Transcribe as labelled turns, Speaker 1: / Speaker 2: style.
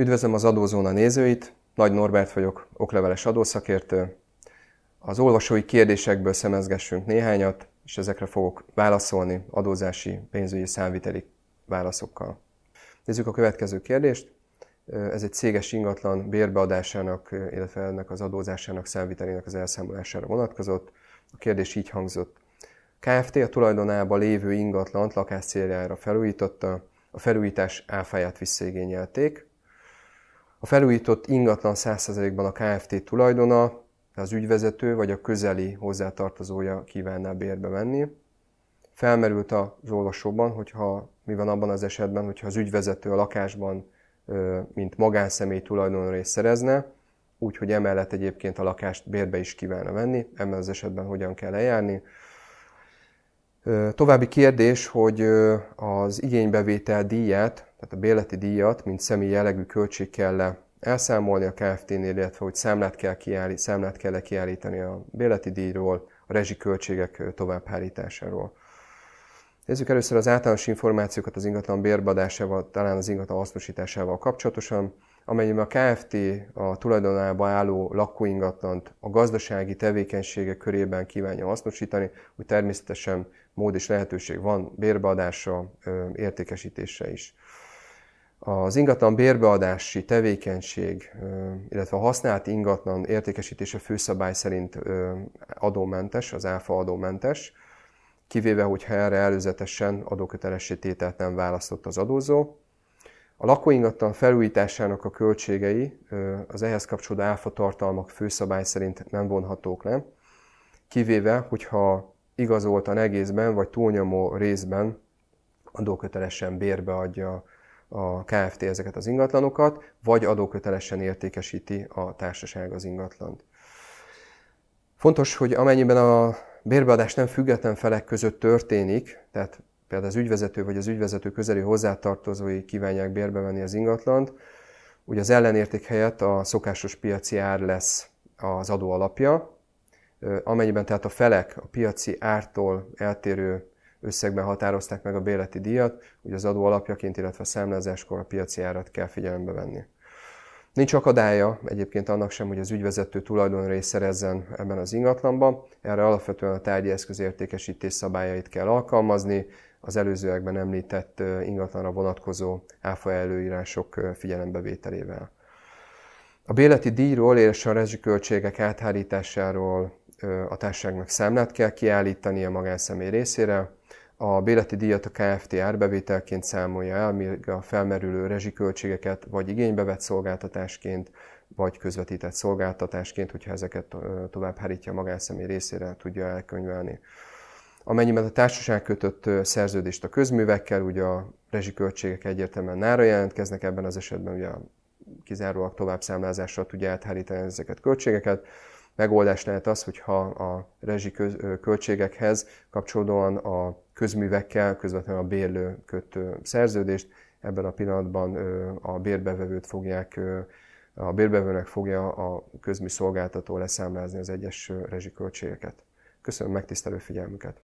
Speaker 1: Üdvözlöm az Adózóna nézőit, Nagy Norbert vagyok, okleveles adószakértő. Az olvasói kérdésekből szemezgessünk néhányat, és ezekre fogok válaszolni adózási, pénzügyi, számviteli válaszokkal. Nézzük a következő kérdést. Ez egy céges ingatlan bérbeadásának, illetve ennek az adózásának, számvitelének az elszámolására vonatkozott. A kérdés így hangzott. Kft. a tulajdonában lévő ingatlant lakás céljára felújította, a felújítás áfáját visszaigényelték. A felújított ingatlan 100%-ban a Kft. tulajdona, az ügyvezető vagy a közeli hozzátartozója kívánná bérbe venni. Felmerült az olvasóban, hogyha mi van abban az esetben, hogyha az ügyvezető a lakásban mint magánszemély tulajdonrészt szerezne, úgyhogy emellett egyébként a lakást bérbe is kívánna venni, ebben az esetben hogyan kell eljárni. További kérdés, hogy az igénybevétel díját, tehát a bérleti díjat, mint személy jellegű költség kell elszámolni a Kft-nél, illetve hogy számlát kell, kiállít, számlát kell -e kiállítani a bérleti díjról, a rezsiköltségek továbbhárításáról. Nézzük először az általános információkat az ingatlan bérbadásával, talán az ingatlan hasznosításával kapcsolatosan. Amennyiben a KFT a tulajdonában álló lakóingatlant a gazdasági tevékenysége körében kívánja hasznosítani, úgy természetesen mód és lehetőség van bérbeadásra, értékesítésre is. Az ingatlan bérbeadási tevékenység, illetve a használt ingatlan értékesítése főszabály szerint adómentes, az áfa adómentes, kivéve, hogyha erre előzetesen adókötelessé tételt nem választott az adózó. A lakóingatlan felújításának a költségei az ehhez kapcsolódó áfa tartalmak főszabály szerint nem vonhatók le, kivéve, hogyha igazoltan egészben vagy túlnyomó részben adókötelesen bérbe adja a KFT ezeket az ingatlanokat, vagy adókötelesen értékesíti a társaság az ingatlant. Fontos, hogy amennyiben a bérbeadás nem független felek között történik, tehát például az ügyvezető vagy az ügyvezető közeli hozzátartozói kívánják bérbevenni az ingatlant, ugye az ellenérték helyett a szokásos piaci ár lesz az adó alapja, amennyiben tehát a felek a piaci ártól eltérő összegben határozták meg a bérleti díjat, ugye az adó alapjaként, illetve a számlázáskor a piaci árat kell figyelembe venni. Nincs akadálya egyébként annak sem, hogy az ügyvezető tulajdonrészt szerezzen ebben az ingatlanban. Erre alapvetően a tárgyi eszközértékesítés szabályait kell alkalmazni, az előzőekben említett ingatlanra vonatkozó áfa előírások figyelembevételével. A béleti díjról és a rezsiköltségek áthárításáról a társaságnak számlát kell kiállítani a magánszemély részére, a béleti díjat a KFT árbevételként számolja el, míg a felmerülő rezsiköltségeket vagy igénybe vett szolgáltatásként, vagy közvetített szolgáltatásként, hogyha ezeket tovább hárítja a magánszemély részére, tudja elkönyvelni. Amennyiben a társaság kötött szerződést a közművekkel, ugye a rezsiköltségek egyértelműen nára jelentkeznek, ebben az esetben ugye kizárólag továbbszámlázással tudja áthárítani ezeket költségeket. Megoldás lehet az, hogyha a rezsi költségekhez kapcsolódóan a közművekkel közvetlenül a bérlő köt szerződést, ebben a pillanatban a bérbevevőt fogják, a bérbevőnek fogja a közmű szolgáltató leszámlázni az egyes rezsiköltségeket. Köszönöm megtisztelő figyelmüket!